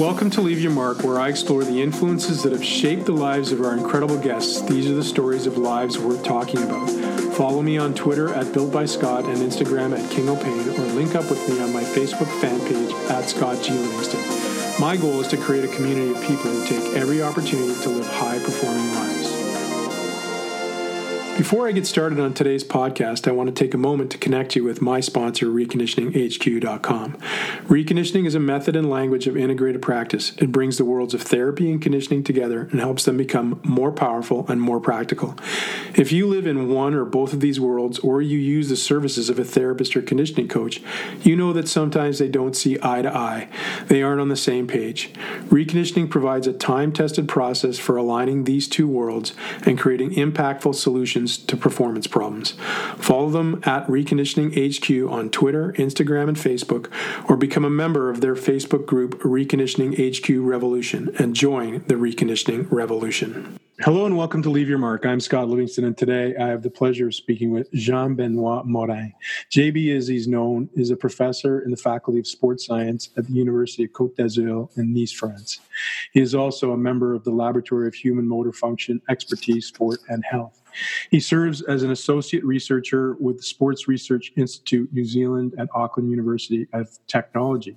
Welcome to Leave Your Mark, where I explore the influences that have shaped the lives of our incredible guests. These are the stories of lives worth talking about. Follow me on Twitter at Built by Scott and Instagram at King O'Pain, or link up with me on my Facebook fan page at Scott G. Livingston. My goal is to create a community of people who take every opportunity to live high performing lives. Before I get started on today's podcast, I want to take a moment to connect you with my sponsor, reconditioninghq.com. Reconditioning is a method and language of integrated practice. It brings the worlds of therapy and conditioning together and helps them become more powerful and more practical. If you live in one or both of these worlds, or you use the services of a therapist or conditioning coach, you know that sometimes they don't see eye to eye. They aren't on the same page. Reconditioning provides a time tested process for aligning these two worlds and creating impactful solutions solutions to performance problems. Follow them at Reconditioning HQ on Twitter, Instagram, and Facebook, or become a member of their Facebook group, Reconditioning HQ Revolution, and join the Reconditioning Revolution. Hello and welcome to Leave Your Mark. I'm Scott Livingston, and today I have the pleasure of speaking with Jean Benoit Morin. JB, as he's known, is a professor in the Faculty of Sports Science at the University of Côte d'Azur in Nice, France. He is also a member of the Laboratory of Human Motor Function, Expertise, Sport, and Health. He serves as an associate researcher with the Sports Research Institute New Zealand at Auckland University of Technology.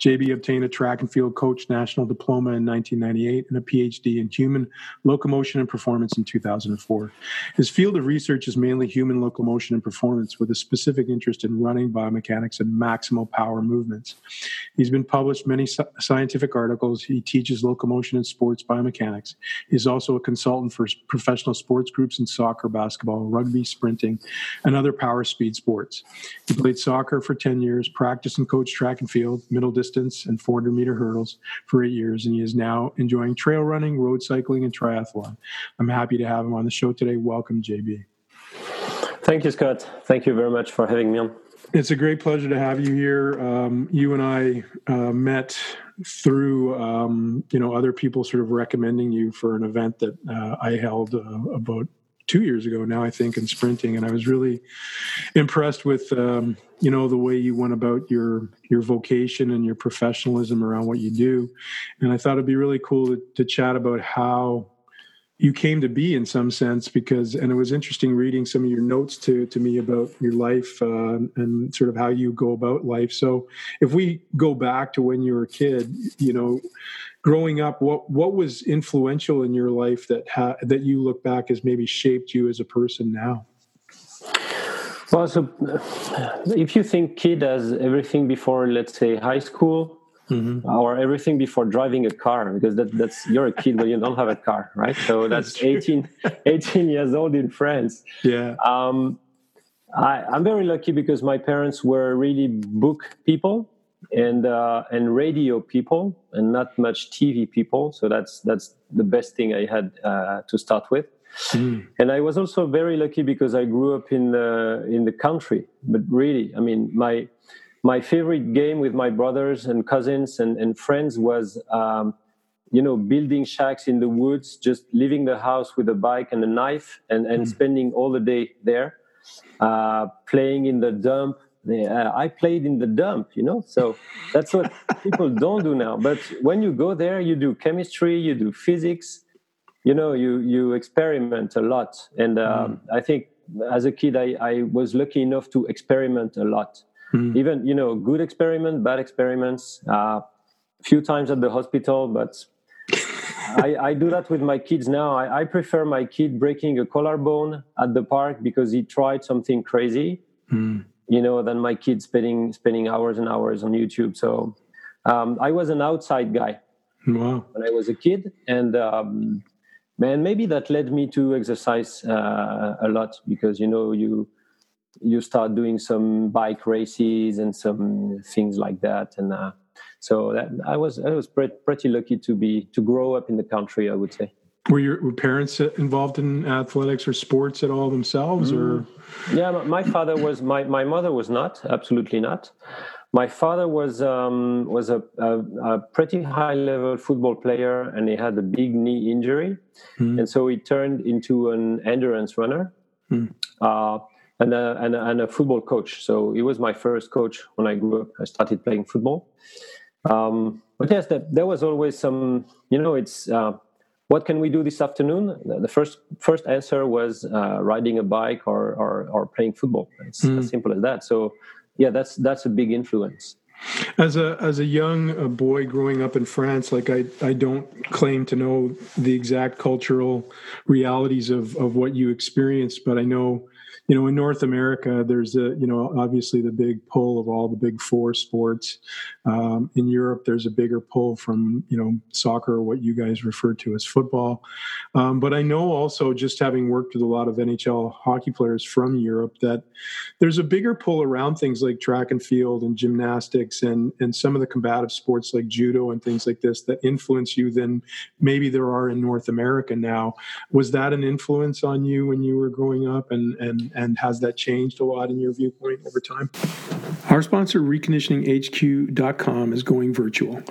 JB obtained a track and field coach national diploma in 1998 and a PhD in human locomotion and performance in 2004. His field of research is mainly human locomotion and performance with a specific interest in running biomechanics and maximal power movements. He's been published many scientific articles. He teaches locomotion and sports biomechanics. He's also a consultant for professional sports groups in soccer, basketball, rugby, sprinting, and other power speed sports. He played soccer for 10 years, practiced and coached track and field, middle distance and 400 meter hurdles for eight years, and he is now enjoying trail running, road cycling, and triathlon. I'm happy to have him on the show today. Welcome, JB. Thank you, Scott. Thank you very much for having me on. It's a great pleasure to have you here. Um, you and I uh, met through um, you know other people sort of recommending you for an event that uh, I held uh, about two years ago now, I think, in sprinting, and I was really impressed with um, you know the way you went about your your vocation and your professionalism around what you do, and I thought it'd be really cool to, to chat about how you came to be in some sense because and it was interesting reading some of your notes to to me about your life uh, and sort of how you go about life. So if we go back to when you were a kid you know growing up, what what was influential in your life that ha- that you look back as maybe shaped you as a person now? Well, so if you think kid as everything before, let's say high school, mm-hmm. or everything before driving a car, because that, that's you're a kid when you don't have a car, right? So that's, that's 18, 18 years old in France. Yeah. Um, I, I'm very lucky because my parents were really book people and uh, and radio people and not much TV people. So that's that's the best thing I had uh, to start with. Mm. And I was also very lucky because I grew up in the in the country. But really, I mean, my my favorite game with my brothers and cousins and, and friends was. Um, you know, building shacks in the woods, just leaving the house with a bike and a knife, and, and mm. spending all the day there, uh, playing in the dump, uh, I played in the dump, you know. So that's what people don't do now. But when you go there, you do chemistry, you do physics, you know, you you experiment a lot. And um, mm. I think as a kid, I, I was lucky enough to experiment a lot. Mm. Even you know, good experiment, bad experiments. A uh, few times at the hospital, but I, I, do that with my kids now. I, I, prefer my kid breaking a collarbone at the park because he tried something crazy. Mm you know, than my kids spending spending hours and hours on YouTube. So um, I was an outside guy wow. when I was a kid, and um, man, maybe that led me to exercise uh, a lot because you know you you start doing some bike races and some things like that, and uh, so that, I was I was pretty, pretty lucky to be to grow up in the country. I would say. Were your were parents involved in athletics or sports at all themselves, or? Mm. Yeah, my father was. My my mother was not. Absolutely not. My father was um, was a, a, a, pretty high level football player, and he had a big knee injury, mm. and so he turned into an endurance runner. Mm. Uh, and a, and, a, and a football coach. So he was my first coach when I grew up. I started playing football. Um, but yes, that, there was always some. You know, it's uh, what can we do this afternoon? The first first answer was uh, riding a bike or, or, or playing football. It's mm. as simple as that. So yeah, that's that's a big influence. As a as a young a boy growing up in France, like I I don't claim to know the exact cultural realities of of what you experienced, but I know you know, in North America, there's a, you know, obviously the big pull of all the big four sports. Um, in Europe, there's a bigger pull from, you know, soccer, what you guys refer to as football. Um, but I know also, just having worked with a lot of NHL hockey players from Europe, that there's a bigger pull around things like track and field and gymnastics and and some of the combative sports like judo and things like this that influence you than maybe there are in North America now. Was that an influence on you when you were growing up and and and has that changed a lot in your viewpoint over time? Our sponsor, reconditioninghq.com, is going virtual.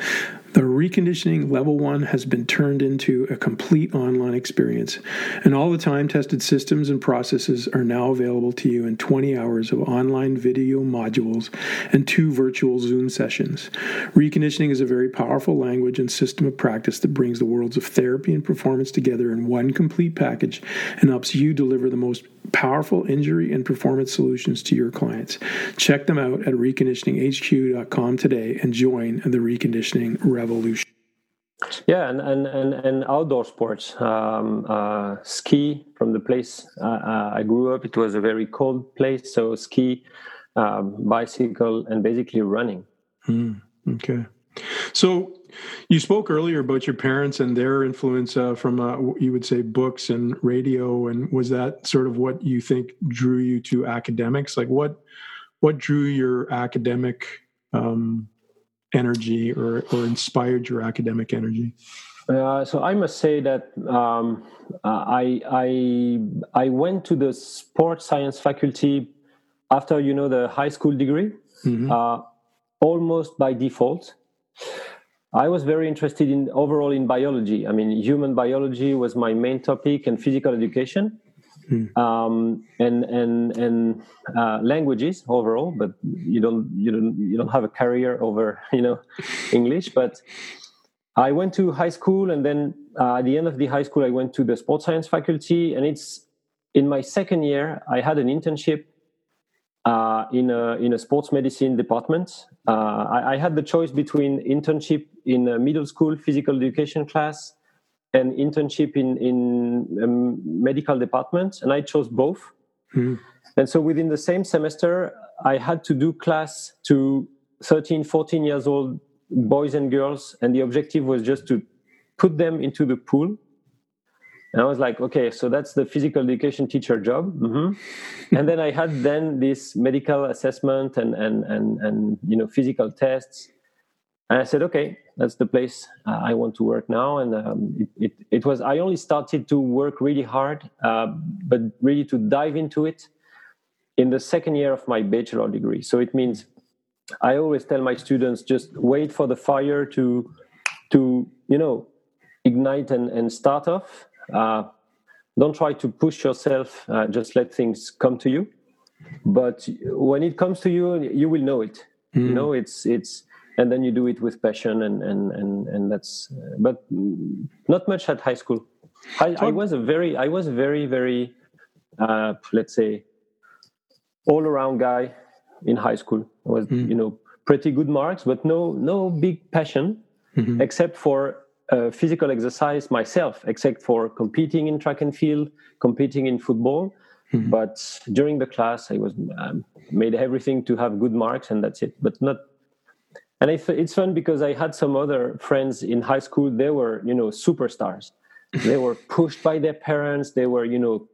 The reconditioning level one has been turned into a complete online experience, and all the time tested systems and processes are now available to you in 20 hours of online video modules and two virtual Zoom sessions. Reconditioning is a very powerful language and system of practice that brings the worlds of therapy and performance together in one complete package and helps you deliver the most powerful injury and performance solutions to your clients. Check them out at reconditioninghq.com today and join the reconditioning revolution. Yeah, and and and, and outdoor sports, um, uh, ski from the place uh, uh, I grew up. It was a very cold place, so ski, um, bicycle, and basically running. Mm, okay, so you spoke earlier about your parents and their influence uh, from uh, you would say books and radio, and was that sort of what you think drew you to academics? Like what what drew your academic um, energy or, or inspired your academic energy? Uh, so I must say that um, I, I I went to the sports science faculty after you know the high school degree, mm-hmm. uh, almost by default. I was very interested in overall in biology. I mean, human biology was my main topic, and physical education. Mm. Um, and and and uh, languages overall, but you don't you don't you don't have a career over you know English. But I went to high school, and then uh, at the end of the high school, I went to the sports science faculty, and it's in my second year I had an internship uh, in a in a sports medicine department. Uh, I, I, had the choice between internship in a middle school physical education class and internship in in a medical department, and I chose both. Mm-hmm. And so within the same semester, I had to do class to 13, 14 years old boys and girls, and the objective was just to put them into the pool. And I was like, okay, so that's the physical education teacher job. Mm-hmm. and then I had then this medical assessment and and and and you know physical tests and I said, okay, that's the place uh, I want to work now. And um, it, it, it, was, I only started to work really hard, uh, but really to dive into it in the second year of my bachelor degree. So it means I always tell my students just wait for the fire to, to you know, ignite and, and start off. Uh, don't try to push yourself, uh, just let things come to you. But when it comes to you, you will know it. Mm. You know, it's, it's, and then you do it with passion and and and, and that's uh, but not much at high school I, I, was a very i was a very very uh, let's say all around guy in high school I was mm. you know pretty good marks but no no big passion mm-hmm. except for uh, physical exercise myself except for competing in track and field competing in football. Mm-hmm. but during the class i was um, made everything to have good marks and that's it. But not and it's fun because i had some other friends in high school. They were you know superstars. They were pushed by their parents. They were you know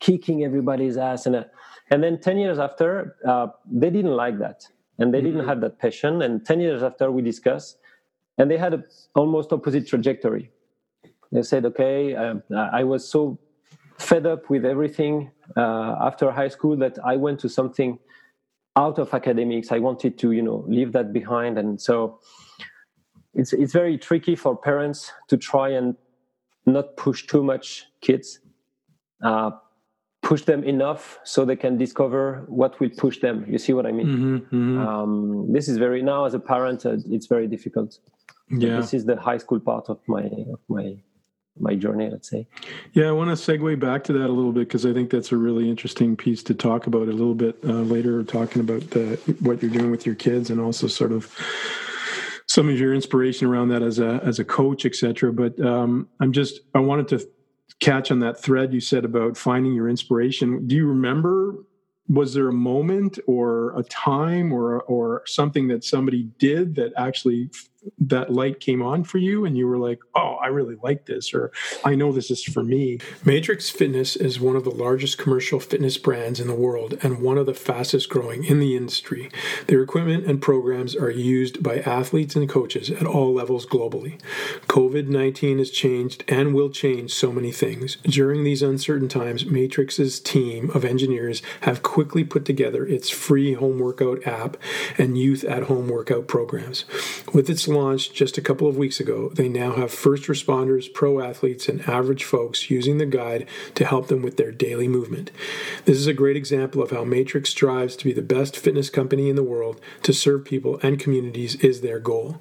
kicking everybody's ass. And uh, and then 10 years after uh, they didn't like that. And they didn't mm-hmm. have that passion. And 10 years after we discussed and they had an almost opposite trajectory they said okay uh, i was so fed up with everything uh, after high school that i went to something out of academics. I wanted to, you know, leave that behind, and so it's it's very tricky for parents to try and not push too much kids, uh, push them enough so they can discover what will push them. You see what I mean? Mm-hmm, mm-hmm. Um, this is very now as a parent, uh, it's very difficult. Yeah. This is the high school part of my of my my journey, let's say. Yeah, I want to segue back to that a little bit because I think that's a really interesting piece to talk about a little bit uh, later, talking about the, what you're doing with your kids and also sort of some of your inspiration around that as a as a coach, etc. But um, I'm just I wanted to catch on that thread you said about finding your inspiration. Do you remember was there a moment or a time or or something that somebody did that actually that light came on for you and you were like, oh, I really like this, or I know this is for me. Matrix Fitness is one of the largest commercial fitness brands in the world and one of the fastest growing in the industry. Their equipment and programs are used by athletes and coaches at all levels globally. COVID 19 has changed and will change so many things. During these uncertain times, Matrix's team of engineers have quickly put together its free home workout app and youth at home workout programs. With its launched just a couple of weeks ago, they now have first responders, pro athletes, and average folks using the guide to help them with their daily movement. This is a great example of how Matrix strives to be the best fitness company in the world to serve people and communities is their goal.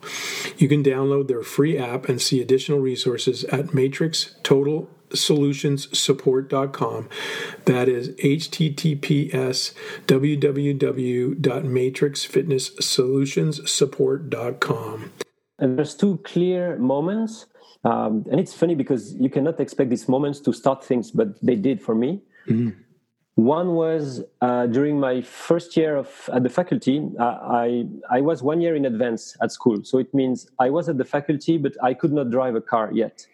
You can download their free app and see additional resources at Matrix Total solutionsupport.com. That is https www.matrixfitnesssolutionsupport.com. And there's two clear moments. Um, and it's funny because you cannot expect these moments to start things, but they did for me. Mm-hmm. One was uh, during my first year of at the faculty. Uh, I I was one year in advance at school, so it means I was at the faculty, but I could not drive a car yet.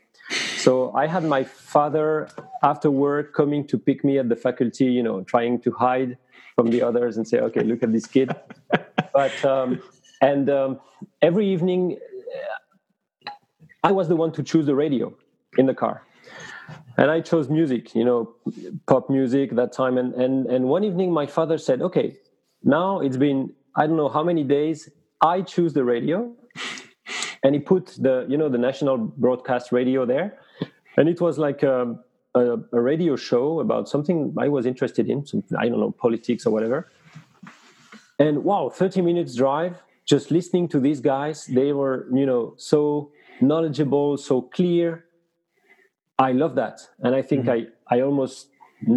So I had my father after work coming to pick me at the faculty, you know, trying to hide from the others and say, "Okay, look at this kid." but um, and um, every evening, I was the one to choose the radio in the car, and I chose music, you know, pop music that time. And and and one evening, my father said, "Okay, now it's been I don't know how many days. I choose the radio." and he put the you know the national broadcast radio there and it was like a, a, a radio show about something i was interested in some, i don't know politics or whatever and wow 30 minutes drive just listening to these guys they were you know so knowledgeable so clear i love that and i think mm-hmm. i i almost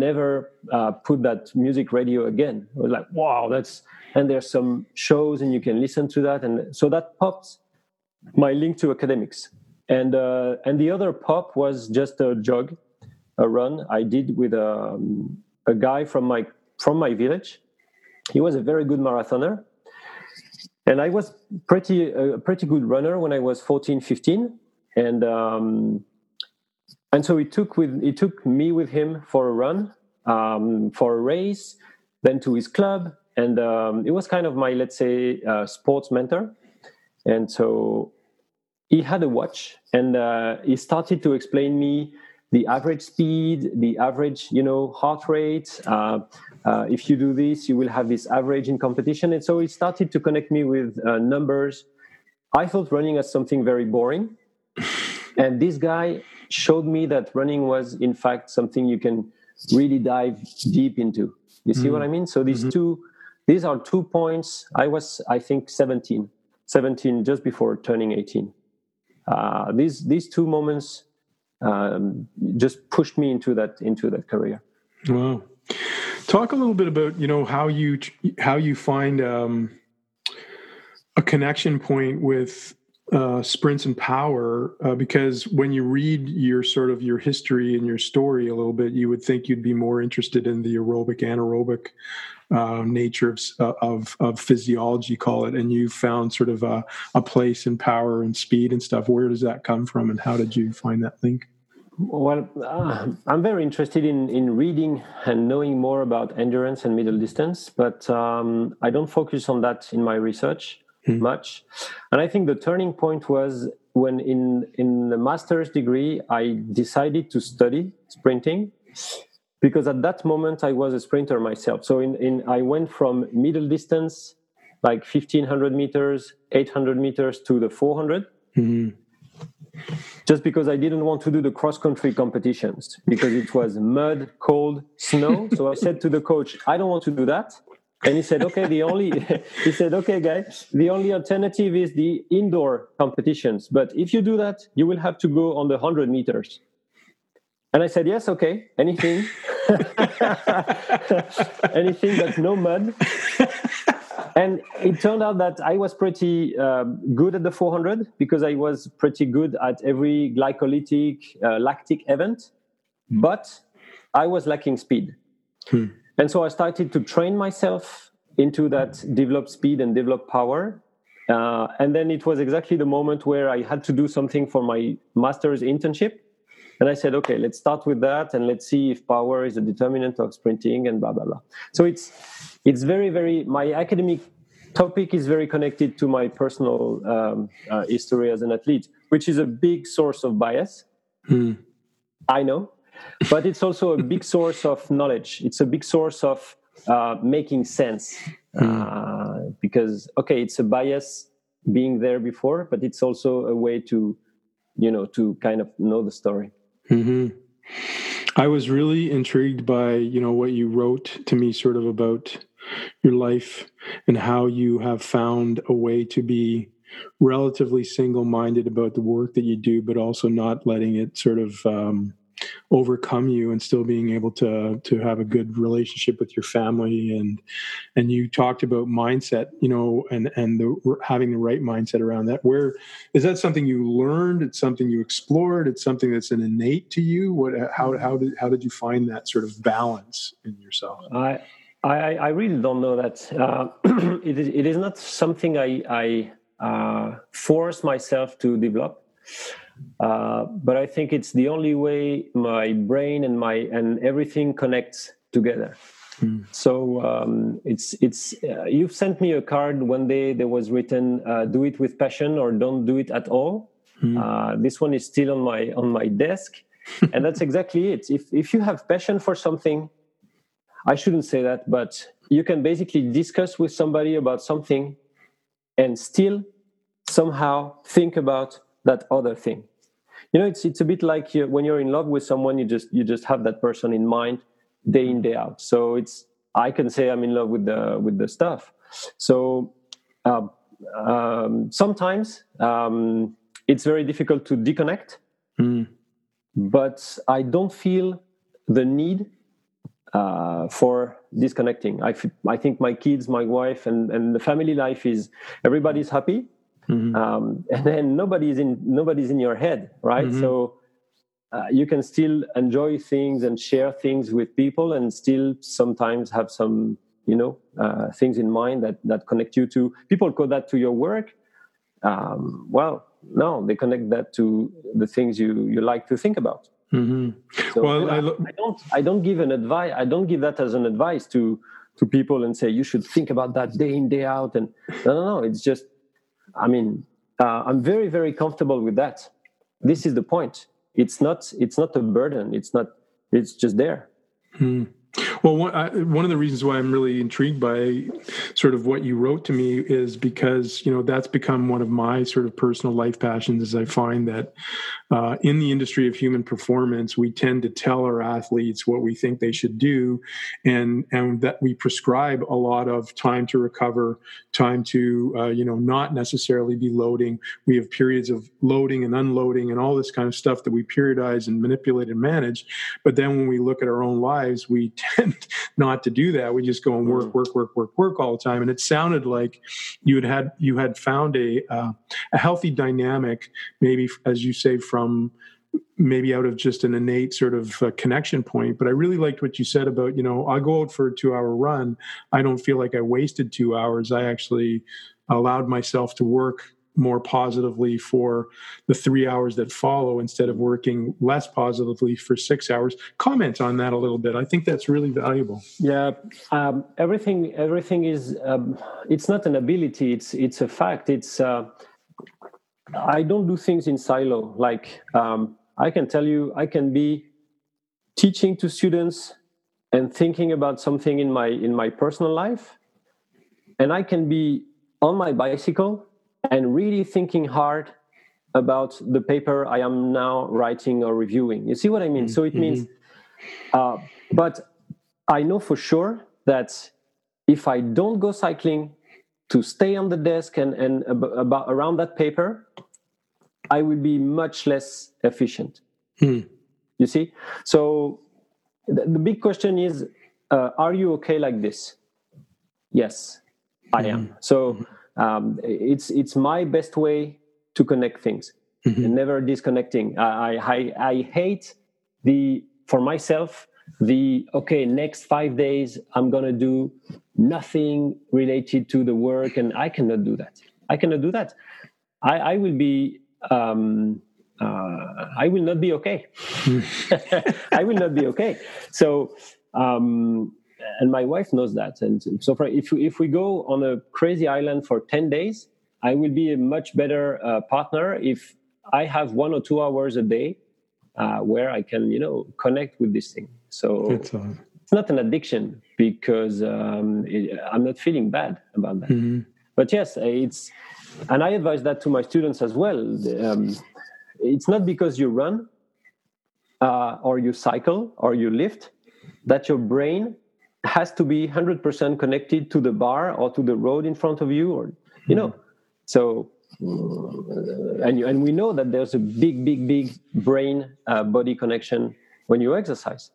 never uh, put that music radio again it was like wow that's and there's some shows and you can listen to that and so that popped my link to academics. And uh, and the other pop was just a jog, a run I did with a, um, a guy from my from my village. He was a very good marathoner, and I was pretty a pretty good runner when I was 14, 15, and um, and so he took with he took me with him for a run, um, for a race, then to his club, and um, it was kind of my let's say uh, sports mentor. And so he had a watch and uh, he started to explain me the average speed, the average, you know, heart rate. Uh, uh, if you do this, you will have this average in competition. And so it started to connect me with uh, numbers. I thought running as something very boring. and this guy showed me that running was, in fact, something you can really dive deep into. You see mm what I mean? So these mm-hmm. two, these are two points. I was, I think, 17 17 just before turning 18 uh, these these two moments um, just pushed me into that into that career wow talk a little bit about you know how you how you find um, a connection point with uh, sprints and power uh, because when you read your sort of your history and your story a little bit you would think you'd be more interested in the aerobic anaerobic uh, nature of, uh, of, of physiology, call it, and you found sort of a, a place in power and speed and stuff. Where does that come from, and how did you find that link? Well, uh, I'm very interested in, in reading and knowing more about endurance and middle distance, but um, I don't focus on that in my research mm. much. And I think the turning point was when in in the master's degree I decided to study sprinting because at that moment I was a sprinter myself. So in, in I went from middle distance, like 1500 meters, 800 meters to the 400. Mm-hmm. Just because I didn't want to do the cross country competitions because it was mud, cold, snow. so I said to the coach, I don't want to do that. And he said, okay, the only, he said, okay, guys, the only alternative is the indoor competitions. But if you do that, you will have to go on the 100 meters. And I said, yes, okay, anything. anything but no mud. And it turned out that I was pretty um, good at the 400 because I was pretty good at every glycolytic, uh, lactic event, but I was lacking speed. Hmm. And so I started to train myself into that develop speed and develop power. Uh, and then it was exactly the moment where I had to do something for my master's internship. And I said, okay, let's start with that and let's see if power is a determinant of sprinting and blah, blah, blah. So it's, it's very, very, my academic topic is very connected to my personal um, uh, history as an athlete, which is a big source of bias. Hmm. I know but it's also a big source of knowledge. It's a big source of uh, making sense hmm. uh, because okay, it's a bias being there before, but it's also a way to you know to kind of know the story. Mm-hmm. I was really intrigued by you know what you wrote to me, sort of about your life and how you have found a way to be relatively single-minded about the work that you do, but also not letting it sort of um, overcome you and still being able to to have a good relationship with your family. And and you talked about mindset you know and and the having the right mindset around that. Where is that something you learned? It's something you explored? It's something that's an innate to you? What how how did how did you find that sort of balance in yourself? I i i really don't know that uh, it is it is not something i i uh, force myself to develop uh, but I think it's the only way my brain and my and everything connects together. Mm. So um, it's it's uh, you've sent me a card one day. There was written, uh, "Do it with passion or don't do it at all." Mm. this one is still on my on my desk, and that's exactly it. If if you have passion for something, I shouldn't say that, but you can basically discuss with somebody about something, and still somehow think about that other thing. You know it's it's a bit like you, when you're in love with someone you just you just have that person in mind day in day out. So it's i can say i'm in love with the with the stuff. So uh, um, sometimes um, it's very difficult to disconnect mm. but i don't feel the need uh, for disconnecting I, f- I think my kids my wife and, and the family life is everybody's happy mm-hmm. um, and then nobody's in nobody's in your head right mm-hmm. so uh, you can still enjoy things and share things with people and still sometimes have some you know uh, things in mind that that connect you to people call that to your work um, well no they connect that to the things you you like to think about mm-hmm. so well I, lo- I, don't i don't give an advice i don't give that as an advice to to people and say you should think about that day in day out and no no no it's just I mean, uh, I'm very, very comfortable with that. This is the point. It's not. It's not a burden. It's not. It's just there. Hmm. Well, one, of the reasons why I'm really intrigued by sort of what you wrote to me is because you know that's become one of my sort of personal life passions. Is I find that uh, in the industry of human performance, we tend to tell our athletes what we think they should do, and and that we prescribe a lot of time to recover, time to uh, you know not necessarily be loading. We have periods of loading and unloading and all this kind of stuff that we periodize and manipulate and manage. But then when we look at our own lives, we tend not to do that. We just go and work, mm. work, work, work, work all the time. And it sounded like you had had you had found a uh, a healthy dynamic, maybe as you say from maybe out of just an innate sort of uh, connection point but i really liked what you said about you know i go out for a two hour run i don't feel like i wasted two hours i actually allowed myself to work more positively for the three hours that follow instead of working less positively for six hours. Comment on that a little bit. I think that's really valuable. Yeah um, everything everything is um, it's not an ability it's it's a fact. It's uh, i don't do things in silo. Like um, I can tell you, I can be teaching to students and thinking about something in my in my personal life, and I can be on my bicycle and really thinking hard about the paper I am now writing or reviewing. You see what I mean? Mm-hmm. So it means, mm-hmm. uh, but I know for sure that if I don't go cycling to stay on the desk and, and about around that paper, I will be much less efficient. Hmm. You see? So the, the big question is uh, are you okay like this? Yes, I am. Mm-hmm. So um, it's it's my best way to connect things mm-hmm. and never disconnecting. I, I I hate the for myself the okay next five days I'm gonna do nothing related to the work and I cannot do that. I cannot do that. I, I will be um, uh, I will not be okay. I will not be okay. So, um, and my wife knows that. And so, for, if if we go on a crazy island for ten days, I will be a much better uh, partner if I have one or two hours a day uh, where I can, you know, connect with this thing. So it's not an addiction because um, it, I'm not feeling bad about that. Mm-hmm. But yes, it's, and I advise that to my students as well. Um, it's not because you run uh, or you cycle or you lift that your brain has to be 100% connected to the bar or to the road in front of you or you know so uh, and and we know that there's a big big big brain uh, body connection when you exercise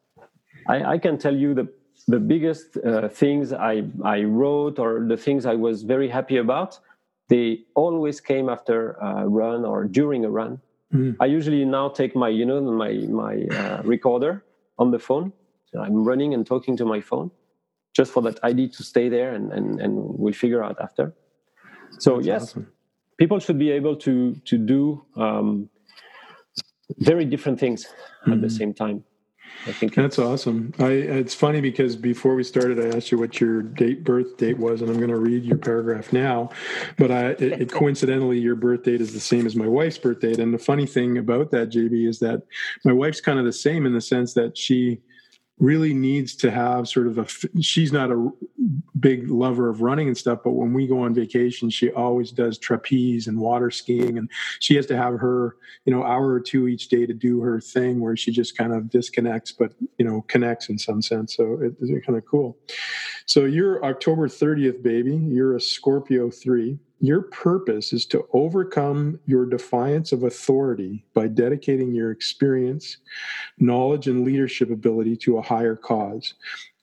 I, I, can tell you the the biggest uh, things I, I wrote or the things I was very happy about, they always came after a run or during a run. Mm. I usually now take my, you know, my my uh, recorder on the phone. So I'm running and talking to my phone, just for that ID to stay there, and and, and we'll figure out after. So That's yes, awesome. people should be able to to do um, very different things mm. at the mm-hmm. same time. I think that's awesome. I it's funny because before we started, I asked you what your date birth date was, and I'm going to read your paragraph now. But I, it, it, coincidentally, your birth date is the same as my wife's birth date. And the funny thing about that, JB, is that my wife's kind of the same in the sense that she really needs to have sort of a she's not a big lover of running and stuff but when we go on vacation she always does trapeze and water skiing and she has to have her you know hour or two each day to do her thing where she just kind of disconnects but you know connects in some sense. So it's kind of cool. So you're october 30th baby. You're a scorpio 3 your purpose is to overcome your defiance of authority by dedicating your experience, knowledge, and leadership ability to a higher cause,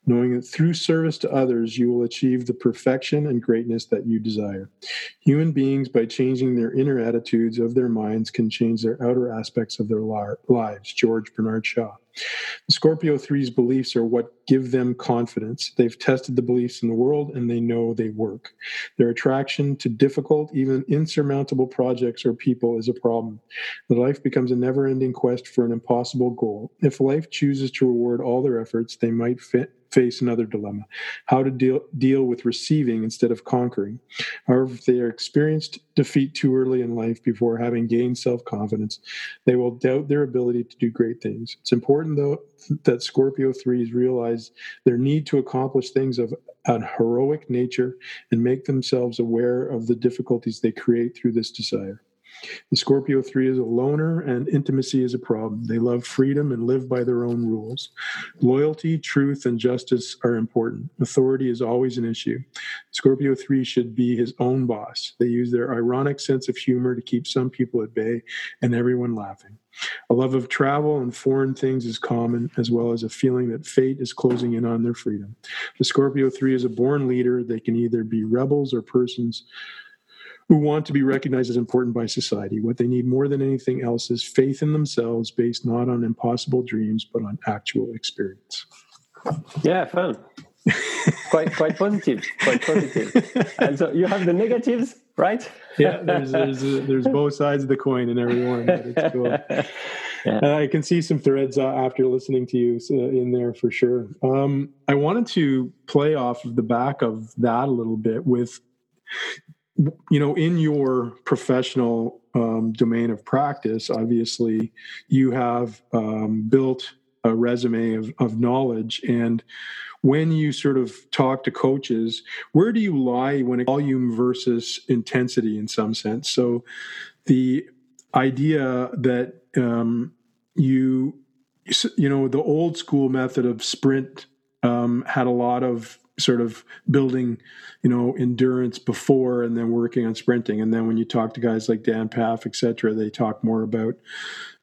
knowing that through service to others, you will achieve the perfection and greatness that you desire. Human beings, by changing their inner attitudes of their minds, can change their outer aspects of their lives. George Bernard Shaw. The Scorpio 3's beliefs are what give them confidence. They've tested the beliefs in the world and they know they work. Their attraction to difficult, even insurmountable projects or people is a problem. The life becomes a never ending quest for an impossible goal. If life chooses to reward all their efforts, they might fit face another dilemma how to deal, deal with receiving instead of conquering. However, if they are experienced defeat too early in life before having gained self confidence, they will doubt their ability to do great things. It's important, though, that Scorpio 3s realize their need to accomplish things of an heroic nature and make themselves aware of the difficulties they create through this desire. The Scorpio 3 is a loner, and intimacy is a problem. They love freedom and live by their own rules. Loyalty, truth, and justice are important. Authority is always an issue. Scorpio 3 should be his own boss. They use their ironic sense of humor to keep some people at bay and everyone laughing. A love of travel and foreign things is common, as well as a feeling that fate is closing in on their freedom. The Scorpio 3 is a born leader. They can either be rebels or persons who want to be recognized as important by society. What they need more than anything else is faith in themselves based not on impossible dreams, but on actual experience. Yeah, fun. quite quite positive. Quite positive. and so you have the negatives, right? yeah, there's there's, there's both sides of the coin in every one. It's cool. Yeah. Uh, I can see some threads uh, after listening to you uh, in there for sure. Um, I wanted to play off of the back of that a little bit with you know, in your professional um, domain of practice, obviously, you have um, built a resume of, of knowledge. And when you sort of talk to coaches, where do you lie when it volume versus intensity in some sense? So the idea that um, you, you know, the old school method of sprint um, had a lot of sort of building, you know, endurance before and then working on sprinting. And then when you talk to guys like Dan Pfaff, et cetera, they talk more about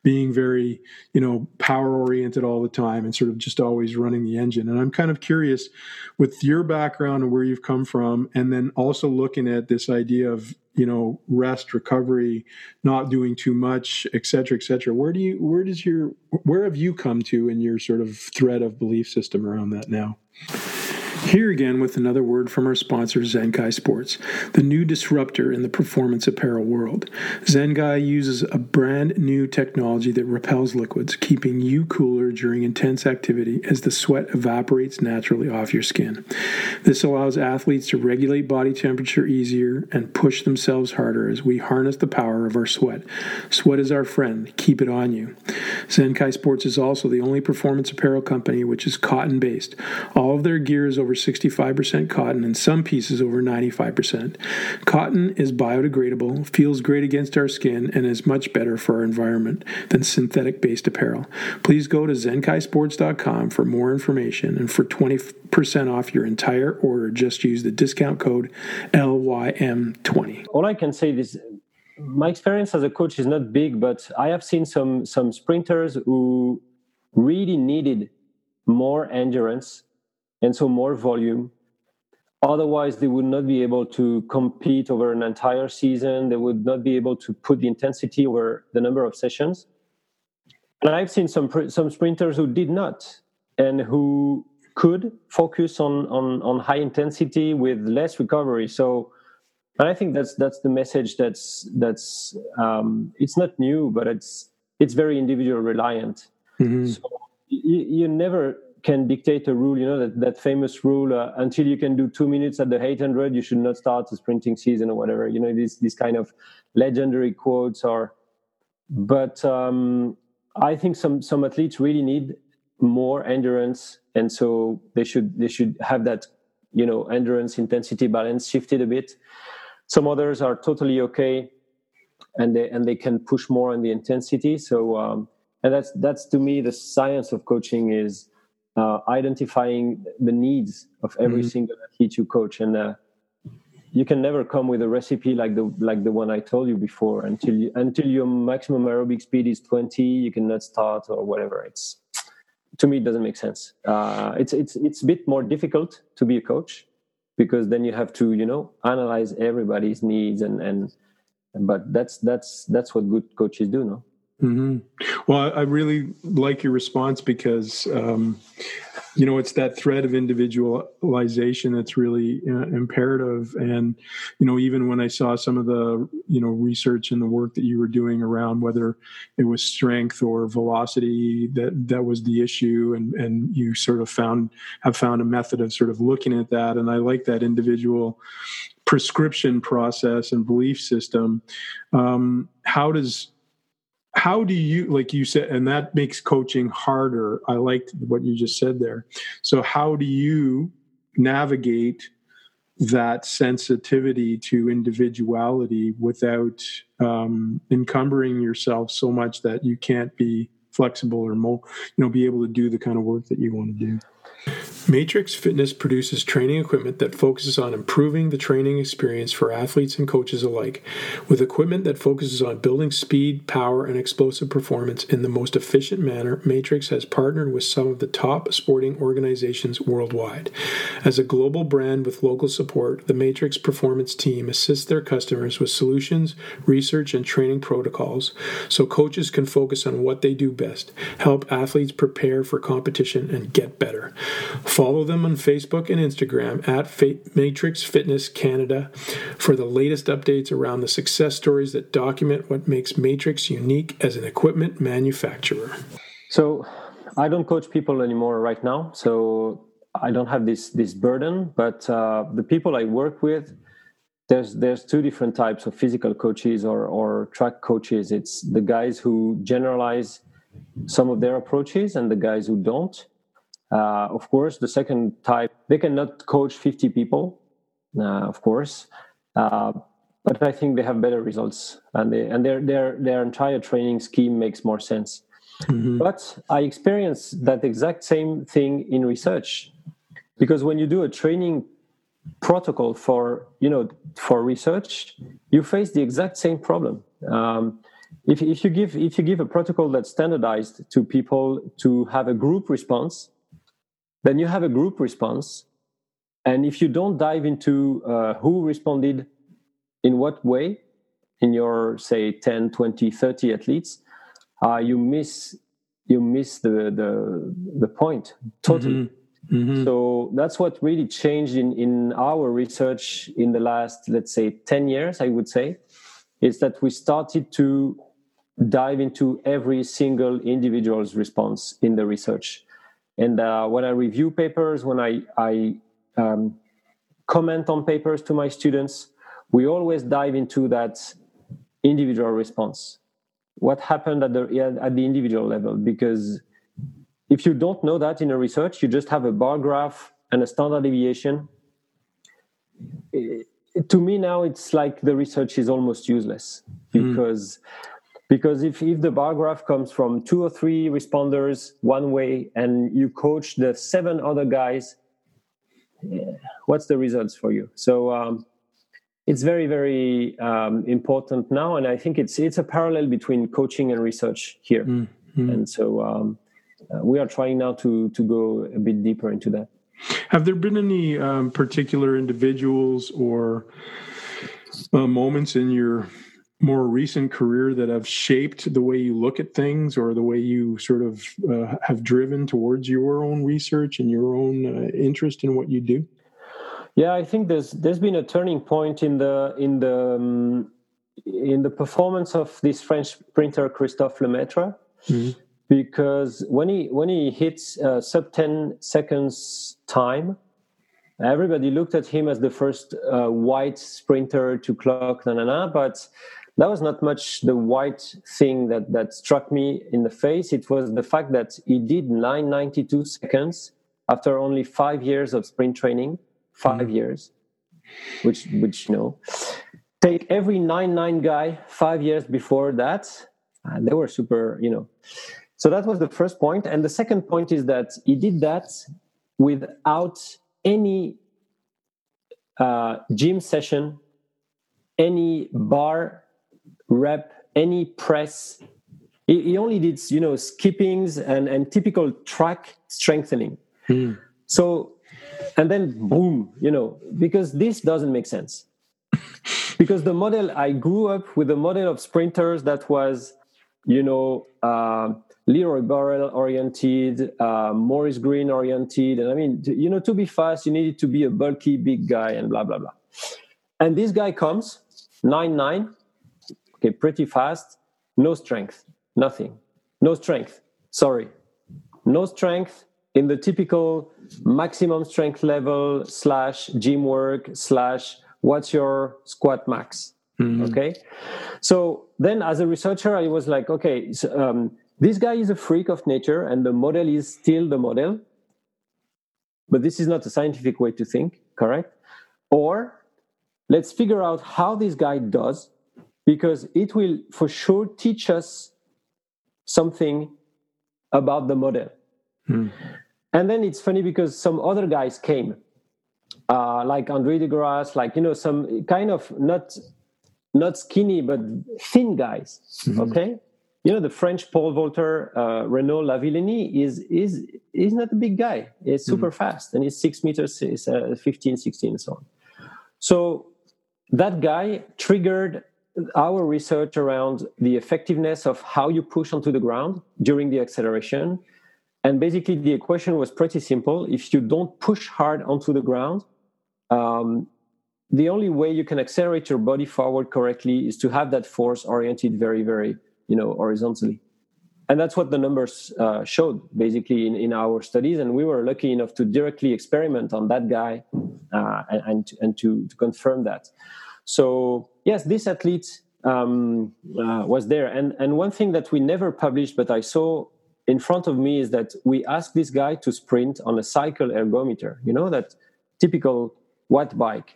being very, you know, power oriented all the time and sort of just always running the engine. And I'm kind of curious with your background and where you've come from, and then also looking at this idea of, you know, rest, recovery, not doing too much, et cetera, et cetera. Where do you, where does your, where have you come to in your sort of thread of belief system around that now? Here again with another word from our sponsor, Zenkai Sports, the new disruptor in the performance apparel world. Zenkai uses a brand new technology that repels liquids, keeping you cooler during intense activity as the sweat evaporates naturally off your skin. This allows athletes to regulate body temperature easier and push themselves harder as we harness the power of our sweat. Sweat is our friend. Keep it on you. Zenkai Sports is also the only performance apparel company which is cotton based. All of their gear is over over 65% cotton and some pieces over 95%. Cotton is biodegradable, feels great against our skin, and is much better for our environment than synthetic based apparel. Please go to zenkaisports.com for more information and for 20% off your entire order, just use the discount code LYM20. All I can say is my experience as a coach is not big, but I have seen some some sprinters who really needed more endurance and so more volume. Otherwise, they would not be able to compete over an entire season. They would not be able to put the intensity over the number of sessions. And I've seen some some sprinters who did not and who could focus on on, on high intensity with less recovery. So, and I think that's that's the message. That's that's um, it's not new, but it's it's very individual reliant. Mm-hmm. So you, you never can dictate a rule. You know that that famous rule: uh, until you can do two minutes at the 800, you should not start a sprinting season or whatever. You know these these kind of legendary quotes are. But um, I think some some athletes really need more endurance, and so they should they should have that you know endurance intensity balance shifted a bit. Some others are totally okay, and they and they can push more on the intensity. So. Um, and that's that's to me the science of coaching is uh, identifying the needs of every mm-hmm. single athlete you coach. And uh, you can never come with a recipe like the like the one I told you before. Until you, until your maximum aerobic speed is 20 you cannot start or whatever. It's to me it doesn't make sense. Uh, it's it's it's a bit more difficult to be a coach because then you have to you know analyze everybody's needs and and but that's that's that's what good coaches do no Mm-hmm. Well, I really like your response because, um, you know, it's that thread of individualization that's really uh, imperative. And, you know, even when I saw some of the, you know, research and the work that you were doing around whether it was strength or velocity that that was the issue, and and you sort of found have found a method of sort of looking at that. And I like that individual prescription process and belief system. Um, how does how do you like you said and that makes coaching harder. I liked what you just said there. So how do you navigate that sensitivity to individuality without um, encumbering yourself so much that you can't be flexible or more you know be able to do the kind of work that you want to do Matrix Fitness produces training equipment that focuses on improving the training experience for athletes and coaches alike, with equipment that focuses on building speed, power, and explosive performance in the most efficient manner. Matrix has partnered with some of the top sporting organizations worldwide. As a global brand with local support, the Matrix Performance team assists their customers with solutions, research, and training protocols so coaches can focus on what they do best help athletes prepare for competition and get better. Follow them on Facebook and Instagram at Matrix Fitness Canada for the latest updates around the success stories that document what makes Matrix unique as an equipment manufacturer. So, I don't coach people anymore right now, so I don't have this this burden. But uh, the people I work with, there's there's two different types of physical coaches or or track coaches. It's the guys who generalize some of their approaches and the guys who don't. Uh, of course, the second type, they cannot coach 50 people, uh, of course, uh, but I think they have better results, and they, and their their their entire training scheme makes more sense. Mm-hmm. But I experienced that exact same thing in research. because when you do a training protocol for you know for research you face the exact same problem um, if, if you give if you give a protocol that's standardized to people to have a group response then you have a group response and if you don't dive into uh, who responded in what way in your say 10 20 30 athletes uh, you miss you miss the the the point totally mm-hmm. Mm-hmm. So that's what really changed in, in our research in the last, let's say, 10 years, I would say, is that we started to dive into every single individual's response in the research. And uh, when I review papers, when I, I um, comment on papers to my students, we always dive into that individual response. What happened at the, at the individual level? Because if you don't know that in a research, you just have a bar graph and a standard deviation. to me now, it's like the research is almost useless hmm. because mm. Because if, if the bar graph comes from two or three responders one way and you coach the seven other guys, what's the results for you? So um, it's very very um, important now, and I think it's it's a parallel between coaching and research here. Mm. And so um, uh, we are trying now to to go a bit deeper into that. Have there been any um, particular individuals or uh, moments in your more recent career that have shaped the way you look at things or the way you sort of uh, have driven towards your own research and your own uh, interest in what you do? Yeah, I think there's there's been a turning point in the in the um, in the performance of this French sprinter Christophe Lemaitre. Mm-hmm because when he when he hits uh, sub 10 seconds time everybody looked at him as the first uh, white sprinter to clock na, na, na, but that was not much the white thing that that struck me in the face it was the fact that he did 992 seconds after only 5 years of sprint training 5 mm-hmm. years which which you know take every 99 guy 5 years before that uh, they were super you know so that was the first point. And the second point is that he did that without any uh, gym session, any bar rep, any press. He, he, only did, you know, skippings and, and typical track strengthening. Hmm. So, and then boom, you know, because this doesn't make sense. because the model, I grew up with a model of sprinters that was, you know, uh, Leroy Burrell oriented, uh, Maurice Greene oriented. And I mean, you know, to be fast, you needed to be a bulky, big guy and blah, blah, blah. And this guy comes, 9 9, okay, pretty fast, no strength, nothing. No strength, sorry. No strength in the typical maximum strength level slash gym work slash what's your squat max. Mm-hmm. Okay. So then as a researcher, I was like, okay, so, um, this guy is a freak of nature and the model is still the model but this is not a scientific way to think correct or let's figure out how this guy does because it will for sure teach us something about the model hmm. and then it's funny because some other guys came uh, like andre de grasse like you know some kind of not not skinny but thin guys mm-hmm. okay you know the French pole vaulter uh, Renaud Lavillenie is is is not a big guy. He's super mm-hmm. fast and he's six meters, is uh, 15, 16, and so on. So that guy triggered our research around the effectiveness of how you push onto the ground during the acceleration. And basically, the equation was pretty simple. If you don't push hard onto the ground, um, the only way you can accelerate your body forward correctly is to have that force oriented very, very you know horizontally and that's what the numbers uh, showed basically in, in our studies and we were lucky enough to directly experiment on that guy uh, and, and to, to confirm that so yes this athlete um, uh, was there and, and one thing that we never published but i saw in front of me is that we asked this guy to sprint on a cycle ergometer you know that typical Wattbike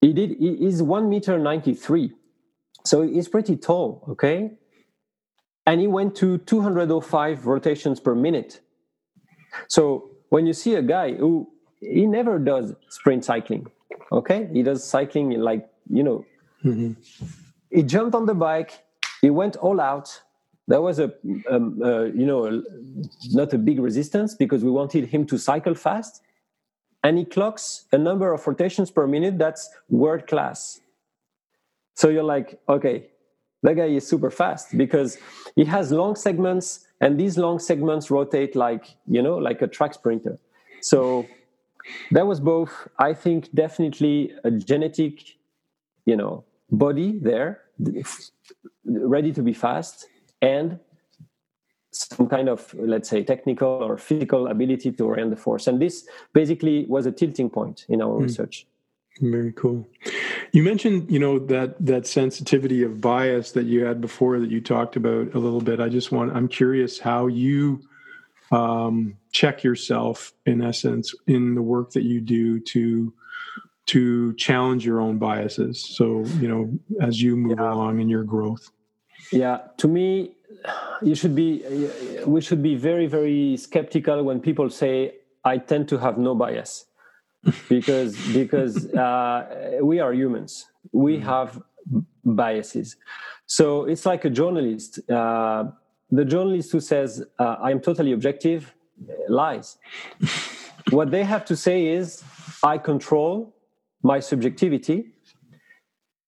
he did he is 1 meter 93 so he's pretty tall, okay? And he went to 205 rotations per minute. So when you see a guy who he never does sprint cycling. Okay, he does cycling like you know. Mm-hmm. He jumped on the bike. He went all out. There was a, um, uh, you know, a, not a big resistance because we wanted him to cycle fast, and he clocks a number of rotations per minute that's world class. So you're like, okay, that guy is super fast because he has long segments, and these long segments rotate like you know, like a track sprinter. So that was both i think definitely a genetic you know body there ready to be fast and some kind of let's say technical or physical ability to orient the force. And this basically was a tilting point in our mm. research. Very cool. You mentioned you know that that sensitivity of bias that you had before that you talked about a little bit. I just want i'm curious how you um, check yourself in essence in the work that you do to to challenge your own biases. So you know as you move yeah. along in your growth. Yeah to me you should be we should be very very skeptical when people say i tend to have no bias. Because because uh, we are humans. We mm-hmm. have biases. So it's like a journalist uh, the journalist who says uh, i'm totally objective lies. What they have to say is i control my subjectivity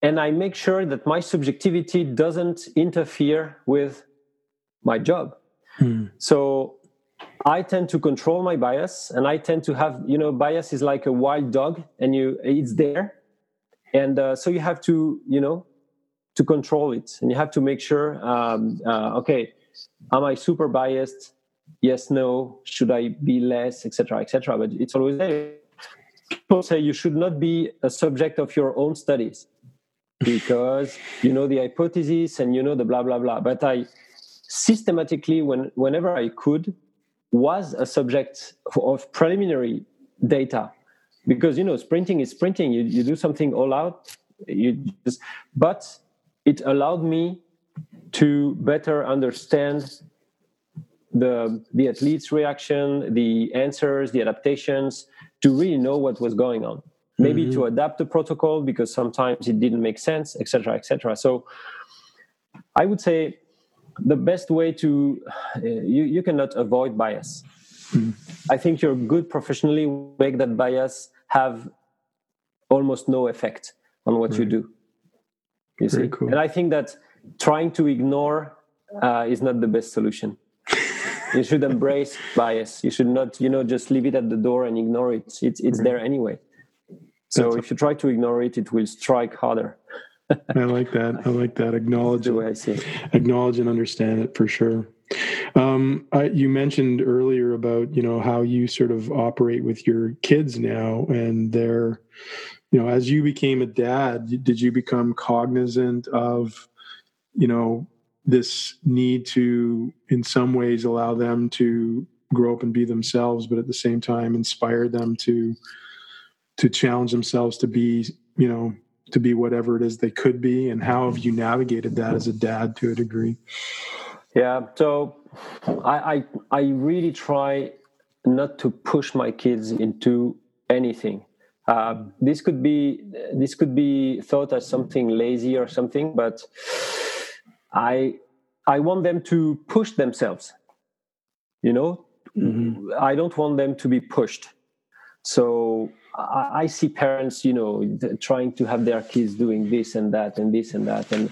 and i make sure that my subjectivity doesn't interfere with my job. Hmm. so i tend to control my bias and i tend to have you know bias is like a wild dog and you it's there. And uh, so you have to you know to control it and you have to make sure um, uh, okay am i super biased? Yes no. Should i be less etc etc but it's always there. People say you should not be a subject of your own studies because you know the hypothesis and you know the blah blah blah. But i systematically when whenever i could was a subject of preliminary data because you know sprinting is sprinting. You, you do something all out. You just but it allowed me to better understand the the athlete's reaction, the answers, the adaptations, to really know what was going on. Maybe mm-hmm. to adapt the protocol because sometimes it didn't make sense, etc., etc. So, I would say the best way to uh, you you cannot avoid bias. Mm-hmm. I think you're good professionally make that bias have almost no effect on what right. you do. You Very see, cool. and I think that trying to ignore uh, is not the best solution. you should embrace bias. You should not, you know, just leave it at the door and ignore it. It's it's mm-hmm. there anyway. So That's if you try to ignore it, it will strike harder. I like that. I like that. Acknowledge the way I see it. Acknowledge and understand it for sure. Um, I, you mentioned earlier about you know how you sort of operate with your kids now, and their, you know, as you became a dad, did you become cognizant of you know this need to in some ways allow them to grow up and be themselves but at the same time inspire them to to challenge themselves to be you know to be whatever it is they could be and how have you navigated that as a dad to a degree? Yeah so i i, I really try not to push my kids into anything. Uh, this could be this could be thought as something lazy or something but I I want them to push themselves. You know, mm-hmm. I don't want them to be pushed. So I, I, see parents, you know, trying to have their kids doing this and that and this and that, and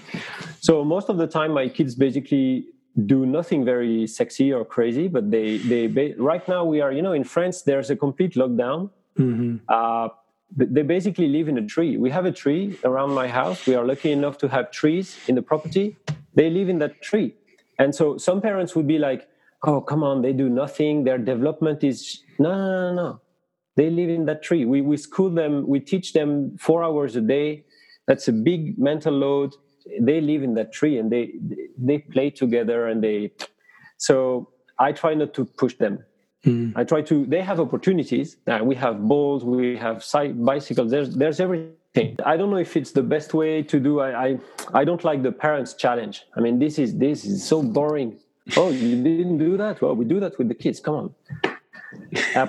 so most of the time my kids basically do nothing very sexy or crazy, but they they right now we are, you know, in France there's a complete lockdown. Mm-hmm. Uh, they basically live in a tree. We have a tree around my house. We are lucky enough to have trees in the property they live in that tree. And so some parents would be like oh come on they do nothing. Their development is no no no, no. they live in that tree. We, we school them we teach them four hours a day. That's a big mental load. They live in that tree and they they play together and they so i try not to push them. Mm. i try to they have opportunities. Now we have balls we have bicycles. There's there's everything I don't know if it's the best way to do. I, I, I don't like the parents' challenge. I mean, this is this is so boring. Oh, you didn't do that? Well, we do that with the kids. Come on. Uh,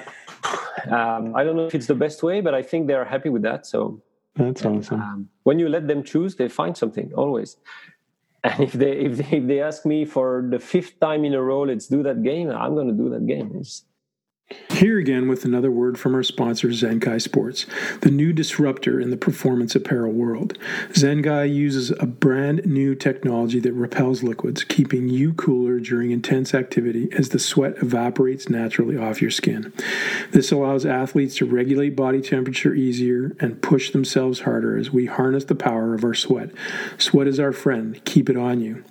um, I don't know if it's the best way, but I think they're happy with that. So that's awesome. Um, when you let them choose, they find something always. And if they if they, if they ask me for the fifth time in a row, let's do that game, I'm going to do that game. It's, here again with another word from our sponsor, Zenkai Sports, the new disruptor in the performance apparel world. Zenkai uses a brand new technology that repels liquids, keeping you cooler during intense activity as the sweat evaporates naturally off your skin. This allows athletes to regulate body temperature easier and push themselves harder as we harness the power of our sweat. Sweat is our friend, keep it on you.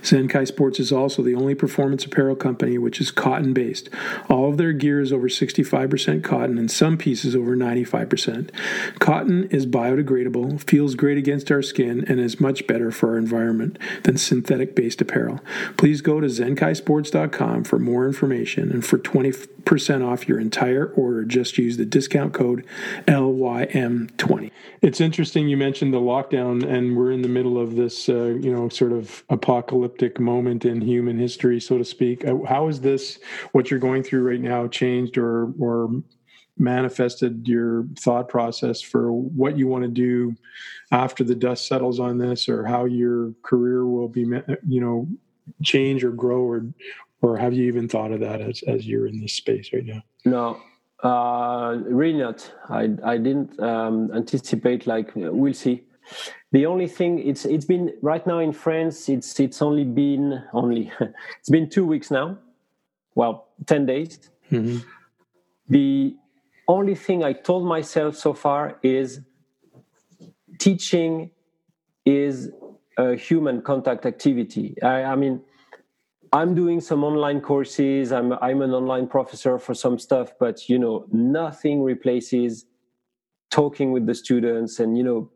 Zenkai Sports is also the only performance apparel company which is cotton based. All of their gear is over 65% cotton and some pieces over 95%. Cotton is biodegradable, feels great against our skin, and is much better for our environment than synthetic based apparel. Please go to zenkaisports.com for more information and for 20% off your entire order, just use the discount code LYM20. It's interesting you mentioned the lockdown, and we're in the middle of this, uh, you know, sort of apocalyptic moment in human history, so to speak. Uh, how is this, what you're going through right now, changed or, or manifested your thought process for what you want to do after the dust settles on this or how your career will be you know change or grow or or have you even thought of that as as you're in this space right now no uh, really not. I I didn't um, anticipate. Like we'll see. The only thing it's it's been right now in France. It's it's only been only it's been two weeks now. Well, ten days. Mm-hmm. The only thing I told myself so far is teaching is a human contact activity. I, I mean, I'm doing some online courses. I'm I'm an online professor for some stuff, but you know, nothing replaces talking with the students and you know,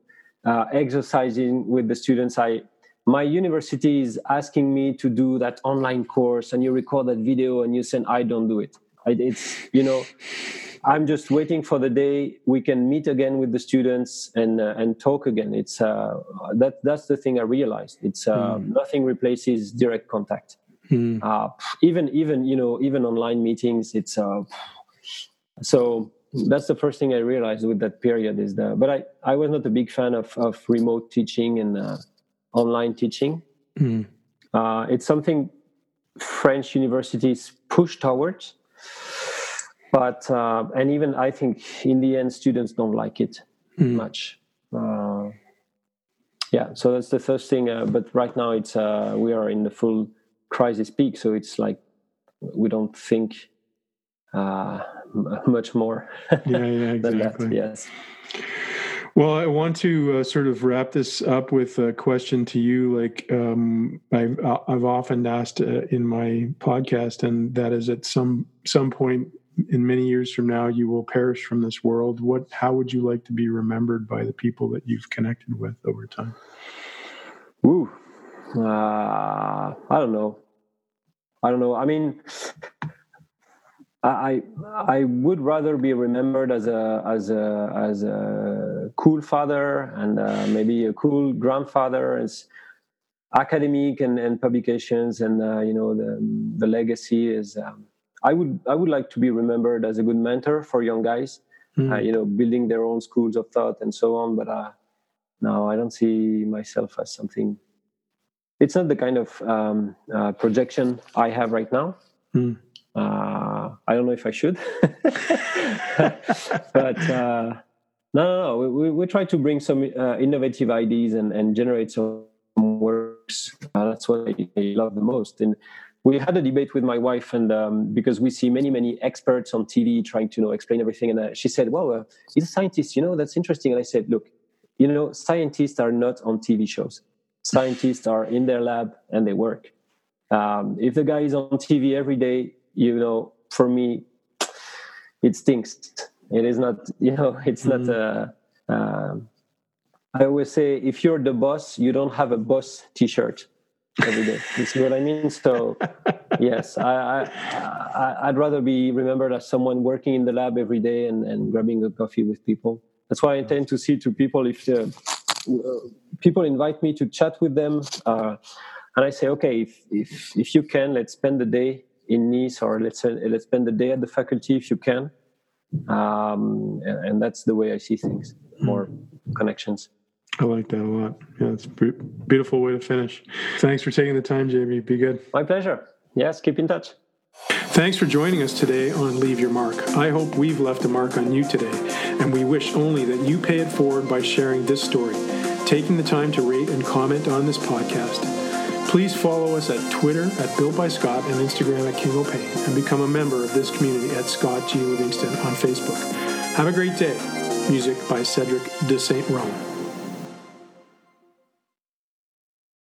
uh, exercising with the students. I my university is asking me to do that online course, and you record that video and you send. I don't do it. I, it's you know. I'm just waiting for the day we can meet again with the students and uh, and talk again. It's uh, that that's the thing I realized. It's uh, mm. nothing replaces direct contact. Mm. Uh, even even you know even online meetings, it's uh, so that's the first thing I realized with that period is that. But I I was not a big fan of of remote teaching and uh, online teaching. Mm. Uh, it's something French universities push towards, but uh, and even I think in the end students don't like it mm. much. Uh, yeah, so that's the first thing. Uh, but right now it's uh, we are in the full crisis peak. So it's like we don't think uh, much more yeah, yeah, exactly. than that. Yes. Well, I want to uh, sort of wrap this up with a question to you. Like um, I've, I've often asked uh, in my podcast, and that is at some some point in many years from now, you will perish from this world. What? How would you like to be remembered by the people that you've connected with over time? Ooh, uh, I don't know. I don't know. I mean, I I would rather be remembered as a as a as a cool father and uh, maybe a cool grandfather as academic and, and publications and uh, you know the the legacy is. Um, I would I would like to be remembered as a good mentor for young guys. Mm. Uh, you know, building their own schools of thought and so on. But uh, no, I don't see myself as something it's not the kind of um, uh, projection I have right now. Mm. Uh, I don't know if I should, but uh, no, no, no. We, we, try to bring some uh, innovative ideas and, and generate some works. Uh, that's what I, I, love the most. And we had a debate with my wife, and um, because we see many, many experts on TV trying to you know explain everything, and uh, she said, "Well, he's a scientist, you know, that's interesting." And I said, "Look, you know, scientists are not on TV shows." scientists are in their lab and they work. Um, if the guy is on TV every day, you know, for me, it stinks. It is not, you know, it's mm-hmm. not a. Um, I always say, if you're the boss, you don't have a boss T-shirt every day. you see what I mean? So, yes, I, I, I'd rather be remembered as someone working in the lab every day and, and grabbing a coffee with people. That's why I tend to see to people if uh, people invite me to chat with them, uh, and I say, okay, if, if if you can, let's spend the day in Nice, or let's say, let's spend the day at the faculty if you can. um, and, and, that's the way I see things. More connections. I like that a lot. Yeah, it's a beautiful way to finish. Thanks for taking the time, Jamie. Be good. My pleasure. Yes, keep in touch. Thanks for joining us today on Leave Your Mark. I hope we've left a mark on you today, and we wish only that you pay it forward by sharing this story, taking the time to rate and comment on this podcast. Please follow us at Twitter at Built by Scott and Instagram at King O'Pain, and become a member of this community at Scott G. Livingston on Facebook. Have a great day. Music by Cedric de Saint Rome.